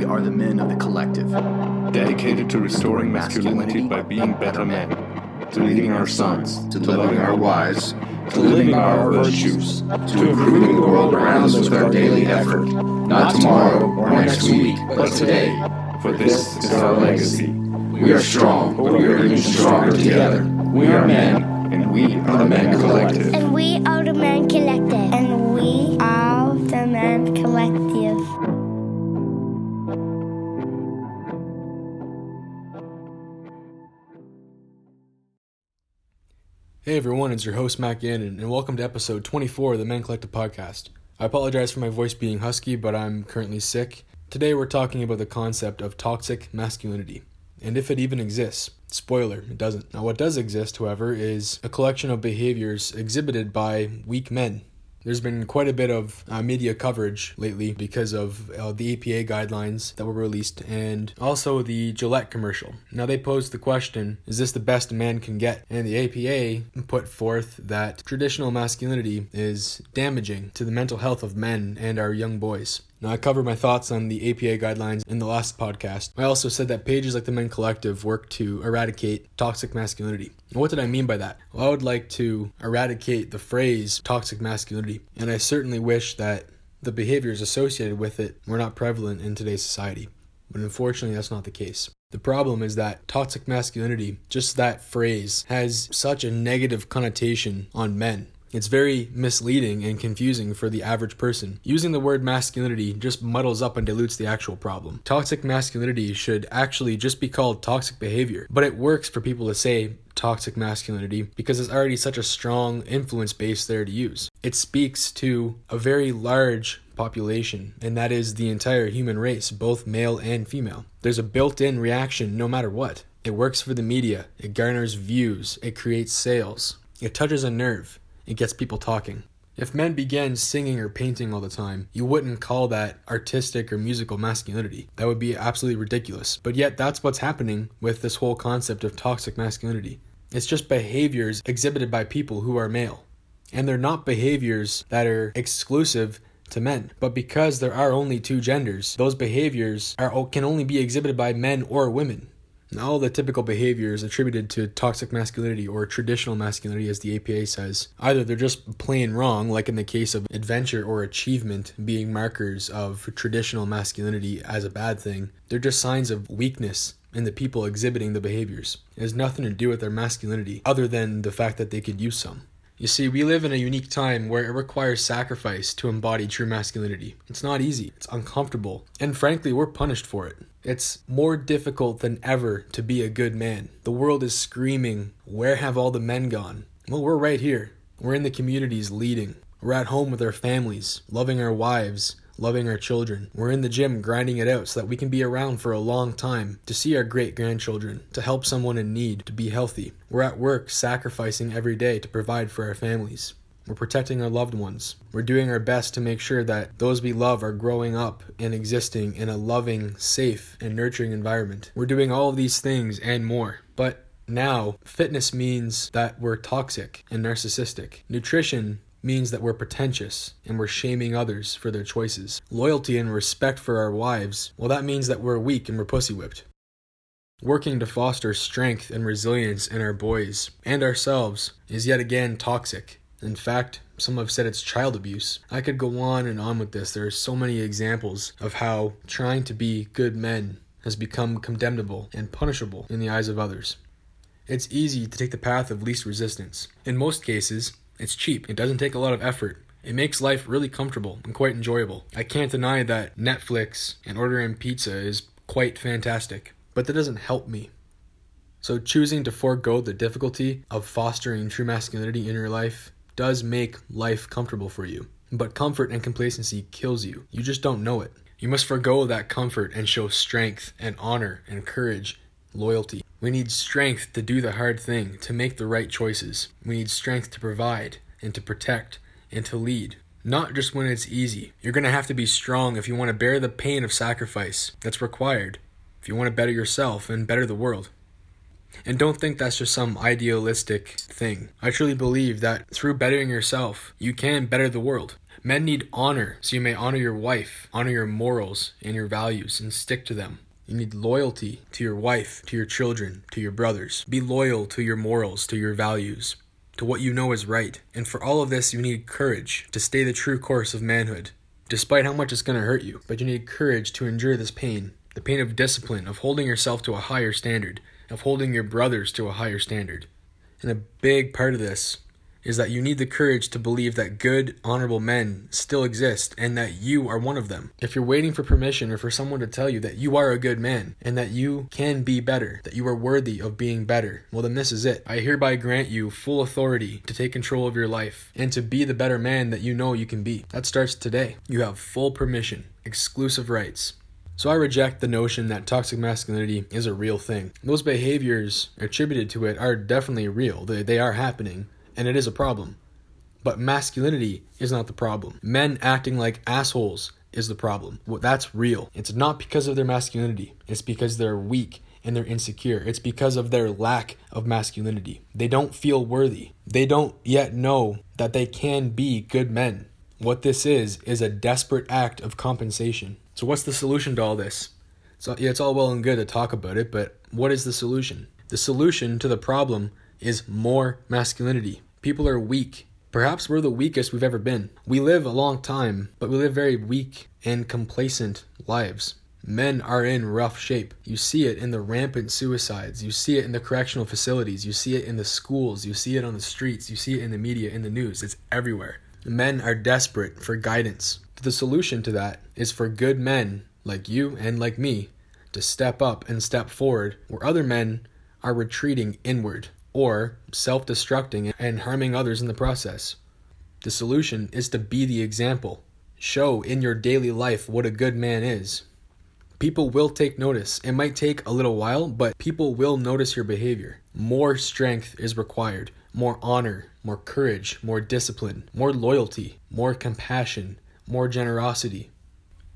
We are the men of the collective. dedicated to restoring masculinity by being better men, to leading our sons, to loving our wives, to living our virtues, to improving the world around us with our daily effort, not tomorrow or next week, but today. for this is our legacy. We are strong, but we are even stronger together. We are men, And we are the Men Collective. And we are the Men Collective. And we are the Man Collective. Hey everyone, it's your host Matt Gannon, and welcome to episode 24 of the Men Collective podcast. I apologize for my voice being husky, but I'm currently sick. Today we're talking about the concept of toxic masculinity, and if it even exists. Spoiler, it doesn't. Now, what does exist, however, is a collection of behaviors exhibited by weak men. There's been quite a bit of uh, media coverage lately because of uh, the APA guidelines that were released and also the Gillette commercial. Now, they posed the question is this the best a man can get? And the APA put forth that traditional masculinity is damaging to the mental health of men and our young boys. Now, I covered my thoughts on the APA guidelines in the last podcast. I also said that pages like the Men Collective work to eradicate toxic masculinity. And what did I mean by that? Well, I would like to eradicate the phrase toxic masculinity, and I certainly wish that the behaviors associated with it were not prevalent in today's society. But unfortunately, that's not the case. The problem is that toxic masculinity, just that phrase, has such a negative connotation on men. It's very misleading and confusing for the average person. Using the word masculinity just muddles up and dilutes the actual problem. Toxic masculinity should actually just be called toxic behavior, but it works for people to say toxic masculinity because it's already such a strong influence base there to use. It speaks to a very large population, and that is the entire human race, both male and female. There's a built in reaction no matter what. It works for the media, it garners views, it creates sales, it touches a nerve, it gets people talking. If men began singing or painting all the time, you wouldn't call that artistic or musical masculinity. That would be absolutely ridiculous. But yet, that's what's happening with this whole concept of toxic masculinity. It's just behaviors exhibited by people who are male. And they're not behaviors that are exclusive to men. But because there are only two genders, those behaviors are can only be exhibited by men or women. All the typical behaviors attributed to toxic masculinity or traditional masculinity, as the APA says, either they're just plain wrong, like in the case of adventure or achievement being markers of traditional masculinity as a bad thing, they're just signs of weakness in the people exhibiting the behaviors. It has nothing to do with their masculinity, other than the fact that they could use some. You see, we live in a unique time where it requires sacrifice to embody true masculinity. It's not easy, it's uncomfortable, and frankly, we're punished for it. It's more difficult than ever to be a good man. The world is screaming, Where have all the men gone? Well, we're right here. We're in the communities leading. We're at home with our families, loving our wives, loving our children. We're in the gym grinding it out so that we can be around for a long time to see our great grandchildren, to help someone in need, to be healthy. We're at work sacrificing every day to provide for our families. We're protecting our loved ones. We're doing our best to make sure that those we love are growing up and existing in a loving, safe, and nurturing environment. We're doing all of these things and more. But now, fitness means that we're toxic and narcissistic. Nutrition means that we're pretentious and we're shaming others for their choices. Loyalty and respect for our wives, well, that means that we're weak and we're pussy whipped. Working to foster strength and resilience in our boys and ourselves is yet again toxic. In fact, some have said it's child abuse. I could go on and on with this. There are so many examples of how trying to be good men has become condemnable and punishable in the eyes of others. It's easy to take the path of least resistance. In most cases, it's cheap. It doesn't take a lot of effort. It makes life really comfortable and quite enjoyable. I can't deny that Netflix and ordering pizza is quite fantastic, but that doesn't help me. So, choosing to forego the difficulty of fostering true masculinity in your life does make life comfortable for you. But comfort and complacency kills you. You just don't know it. You must forego that comfort and show strength and honor and courage, loyalty. We need strength to do the hard thing, to make the right choices. We need strength to provide and to protect and to lead. Not just when it's easy. You're going to have to be strong if you want to bear the pain of sacrifice that's required, if you want to better yourself and better the world. And don't think that's just some idealistic thing. I truly believe that through bettering yourself, you can better the world. Men need honor, so you may honor your wife, honor your morals and your values, and stick to them. You need loyalty to your wife, to your children, to your brothers. Be loyal to your morals, to your values, to what you know is right. And for all of this, you need courage to stay the true course of manhood, despite how much it's going to hurt you. But you need courage to endure this pain the pain of discipline, of holding yourself to a higher standard, of holding your brothers to a higher standard. And a big part of this is that you need the courage to believe that good, honorable men still exist and that you are one of them. If you're waiting for permission or for someone to tell you that you are a good man and that you can be better, that you are worthy of being better, well, then this is it. I hereby grant you full authority to take control of your life and to be the better man that you know you can be. That starts today. You have full permission, exclusive rights. So I reject the notion that toxic masculinity is a real thing. Those behaviors attributed to it are definitely real. They, they are happening and it is a problem. But masculinity is not the problem. Men acting like assholes is the problem. Well, that's real. It's not because of their masculinity, it's because they're weak and they're insecure. It's because of their lack of masculinity. They don't feel worthy. They don't yet know that they can be good men. What this is, is a desperate act of compensation. So, what's the solution to all this? So, yeah, it's all well and good to talk about it, but what is the solution? The solution to the problem is more masculinity. People are weak. Perhaps we're the weakest we've ever been. We live a long time, but we live very weak and complacent lives. Men are in rough shape. You see it in the rampant suicides. You see it in the correctional facilities. You see it in the schools. You see it on the streets. You see it in the media, in the news. It's everywhere. Men are desperate for guidance. The solution to that is for good men like you and like me to step up and step forward where other men are retreating inward or self destructing and harming others in the process. The solution is to be the example. Show in your daily life what a good man is. People will take notice. It might take a little while, but people will notice your behavior. More strength is required, more honor, more courage, more discipline, more loyalty, more compassion, more generosity.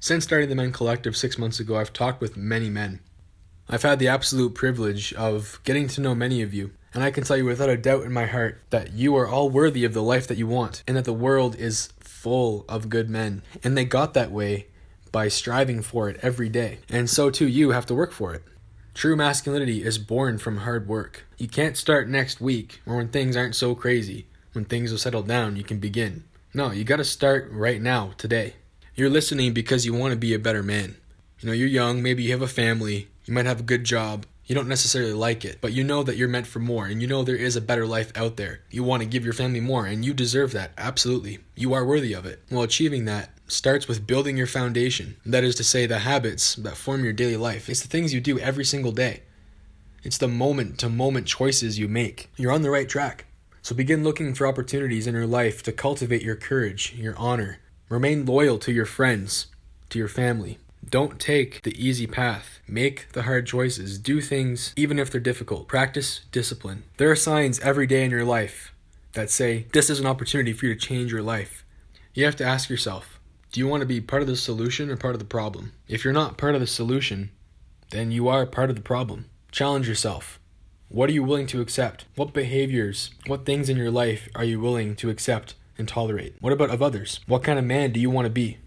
Since starting the Men Collective six months ago, I've talked with many men. I've had the absolute privilege of getting to know many of you, and I can tell you without a doubt in my heart that you are all worthy of the life that you want, and that the world is full of good men. And they got that way by striving for it every day. And so too you have to work for it. True masculinity is born from hard work. You can't start next week or when things aren't so crazy. When things will settle down, you can begin. No, you gotta start right now, today. You're listening because you want to be a better man. You know, you're young, maybe you have a family, you might have a good job, you don't necessarily like it, but you know that you're meant for more and you know there is a better life out there. You want to give your family more and you deserve that, absolutely. You are worthy of it. Well, achieving that starts with building your foundation. That is to say, the habits that form your daily life. It's the things you do every single day, it's the moment to moment choices you make. You're on the right track. So begin looking for opportunities in your life to cultivate your courage, your honor. Remain loyal to your friends, to your family. Don't take the easy path. Make the hard choices. Do things even if they're difficult. Practice discipline. There are signs every day in your life that say this is an opportunity for you to change your life. You have to ask yourself do you want to be part of the solution or part of the problem? If you're not part of the solution, then you are part of the problem. Challenge yourself. What are you willing to accept? What behaviors, what things in your life are you willing to accept and tolerate? What about of others? What kind of man do you want to be?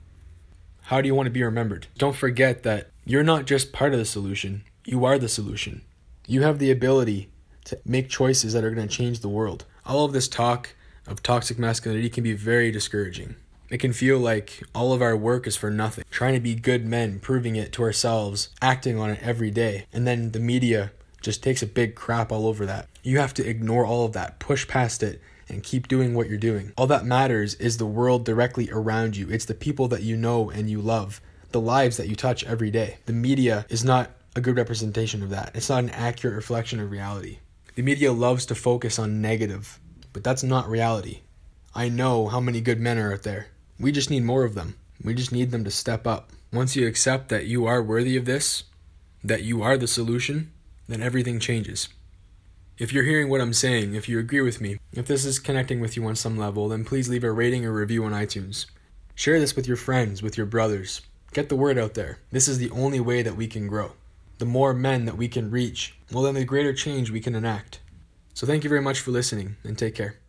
How do you want to be remembered? Don't forget that you're not just part of the solution, you are the solution. You have the ability to make choices that are going to change the world. All of this talk of toxic masculinity can be very discouraging. It can feel like all of our work is for nothing. Trying to be good men, proving it to ourselves, acting on it every day. And then the media just takes a big crap all over that. You have to ignore all of that, push past it, and keep doing what you're doing. All that matters is the world directly around you. It's the people that you know and you love, the lives that you touch every day. The media is not a good representation of that. It's not an accurate reflection of reality. The media loves to focus on negative, but that's not reality. I know how many good men are out there. We just need more of them. We just need them to step up. Once you accept that you are worthy of this, that you are the solution, then everything changes. If you're hearing what I'm saying, if you agree with me, if this is connecting with you on some level, then please leave a rating or review on iTunes. Share this with your friends, with your brothers. Get the word out there. This is the only way that we can grow. the more men that we can reach, well, then the greater change we can enact. So thank you very much for listening and take care.